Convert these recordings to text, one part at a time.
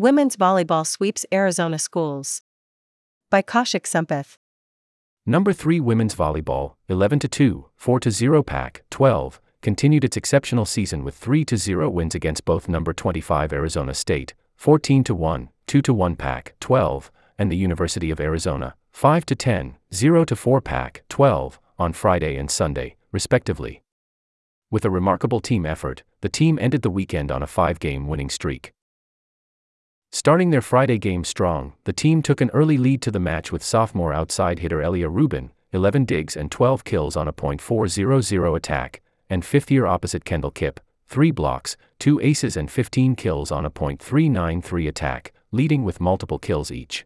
Women's volleyball sweeps Arizona schools. By Kaushik Sampath. Number 3 Women's Volleyball, 11 2, 4 0 Pac 12, continued its exceptional season with 3 0 wins against both number 25 Arizona State, 14 1, 2 1 Pac 12, and the University of Arizona, 5 10, 0 4 Pac 12, on Friday and Sunday, respectively. With a remarkable team effort, the team ended the weekend on a five game winning streak. Starting their Friday game strong, the team took an early lead to the match with sophomore outside hitter Elia Rubin, 11 digs and 12 kills on a .400 attack, and fifth year opposite Kendall Kipp, 3 blocks, 2 aces and 15 kills on a .393 attack, leading with multiple kills each.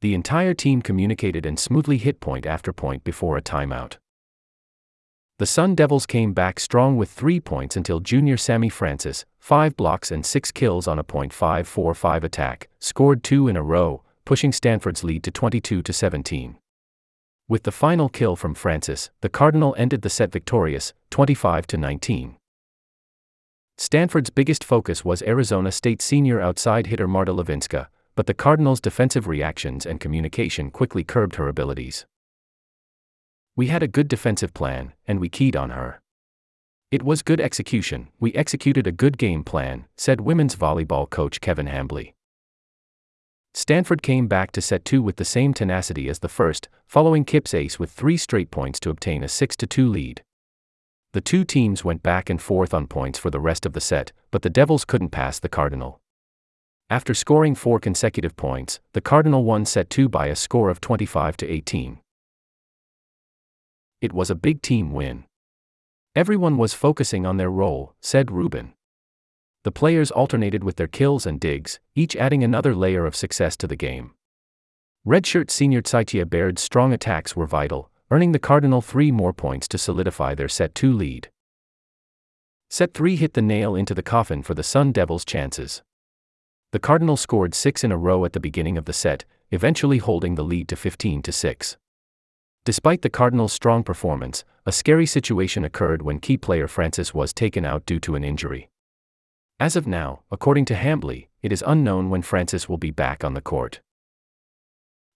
The entire team communicated and smoothly hit point after point before a timeout. The Sun Devils came back strong with three points until junior Sami Francis, five blocks and six kills on a .545 attack, scored two in a row, pushing Stanford's lead to 22 to 17. With the final kill from Francis, the Cardinal ended the set victorious, 25 to 19. Stanford's biggest focus was Arizona State senior outside hitter Marta Levinska, but the Cardinals' defensive reactions and communication quickly curbed her abilities. We had a good defensive plan, and we keyed on her. It was good execution, we executed a good game plan, said women's volleyball coach Kevin Hambly. Stanford came back to set two with the same tenacity as the first, following Kipp's ace with three straight points to obtain a 6 2 lead. The two teams went back and forth on points for the rest of the set, but the Devils couldn't pass the Cardinal. After scoring four consecutive points, the Cardinal won set 2 by a score of 25 to 18. It was a big team win. Everyone was focusing on their role, said Rubin. The players alternated with their kills and digs, each adding another layer of success to the game. Redshirt senior Caitie Baird's strong attacks were vital, earning the Cardinal three more points to solidify their set 2 lead. Set 3 hit the nail into the coffin for the Sun Devils' chances. The Cardinal scored six in a row at the beginning of the set, eventually holding the lead to 15 to 6. Despite the Cardinals' strong performance, a scary situation occurred when key player Francis was taken out due to an injury. As of now, according to Hambly, it is unknown when Francis will be back on the court.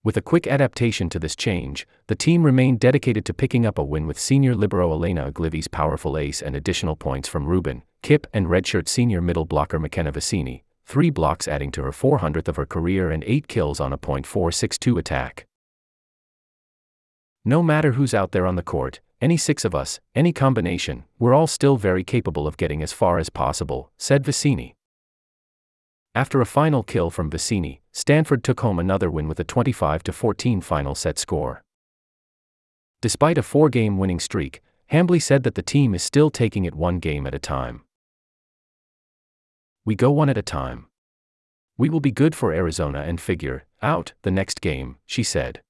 With a quick adaptation to this change, the team remained dedicated to picking up a win with senior libero Elena Oglivie's powerful ace and additional points from Rubin, Kipp, and redshirt senior middle blocker McKenna Vicini, three blocks adding to her 400th of her career and eight kills on a .462 attack. No matter who's out there on the court, any six of us, any combination, we're all still very capable of getting as far as possible, said Vicini. After a final kill from Vicini, Stanford took home another win with a 25 14 final set score. Despite a four game winning streak, Hambly said that the team is still taking it one game at a time. We go one at a time. We will be good for Arizona and figure out the next game, she said.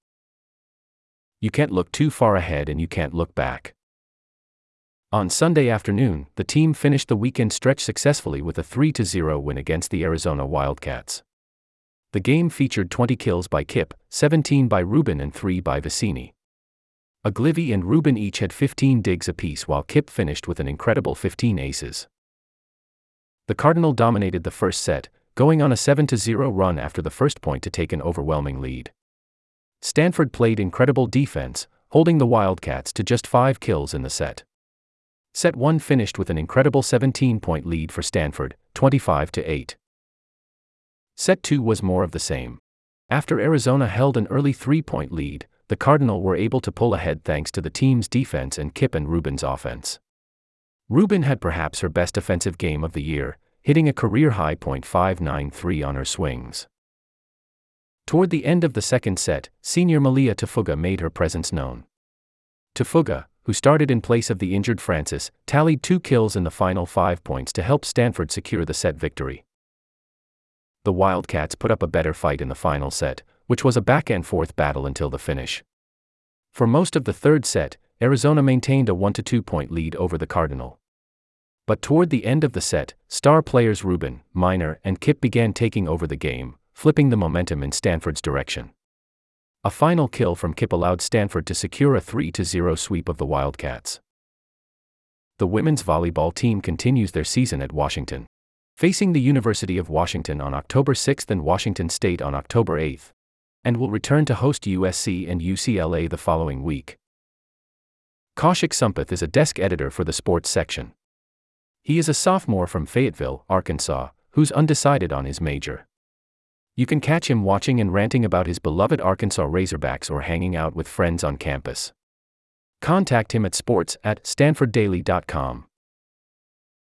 You can't look too far ahead and you can't look back. On Sunday afternoon, the team finished the weekend stretch successfully with a 3 0 win against the Arizona Wildcats. The game featured 20 kills by Kipp, 17 by Rubin, and 3 by Vicini. Oglivie and Rubin each had 15 digs apiece, while Kipp finished with an incredible 15 aces. The Cardinal dominated the first set, going on a 7 0 run after the first point to take an overwhelming lead. Stanford played incredible defense, holding the Wildcats to just five kills in the set. Set 1 finished with an incredible 17 point lead for Stanford, 25 to 8. Set 2 was more of the same. After Arizona held an early three point lead, the Cardinal were able to pull ahead thanks to the team's defense and Kipp and Rubin's offense. Rubin had perhaps her best offensive game of the year, hitting a career high .593 on her swings. Toward the end of the second set, senior Malia Tafuga made her presence known. Tafuga, who started in place of the injured Francis, tallied two kills in the final five points to help Stanford secure the set victory. The Wildcats put up a better fight in the final set, which was a back and forth battle until the finish. For most of the third set, Arizona maintained a 1 2 point lead over the Cardinal. But toward the end of the set, star players Rubin, Miner, and Kipp began taking over the game, flipping the momentum in Stanford's direction. A final kill from Kipp allowed Stanford to secure a 3 0 sweep of the Wildcats. The women's volleyball team continues their season at Washington. facing the University of Washington on October 6 and Washington State on October 8, and will return to host USC and UCLA the following week. Kaushik Sampath is a desk editor for the sports section. He is a sophomore from Fayetteville, Arkansas, who's undecided on his major. You can catch him watching and ranting about his beloved Arkansas Razorbacks or hanging out with friends on campus. Contact him at sports at stanforddaily.com.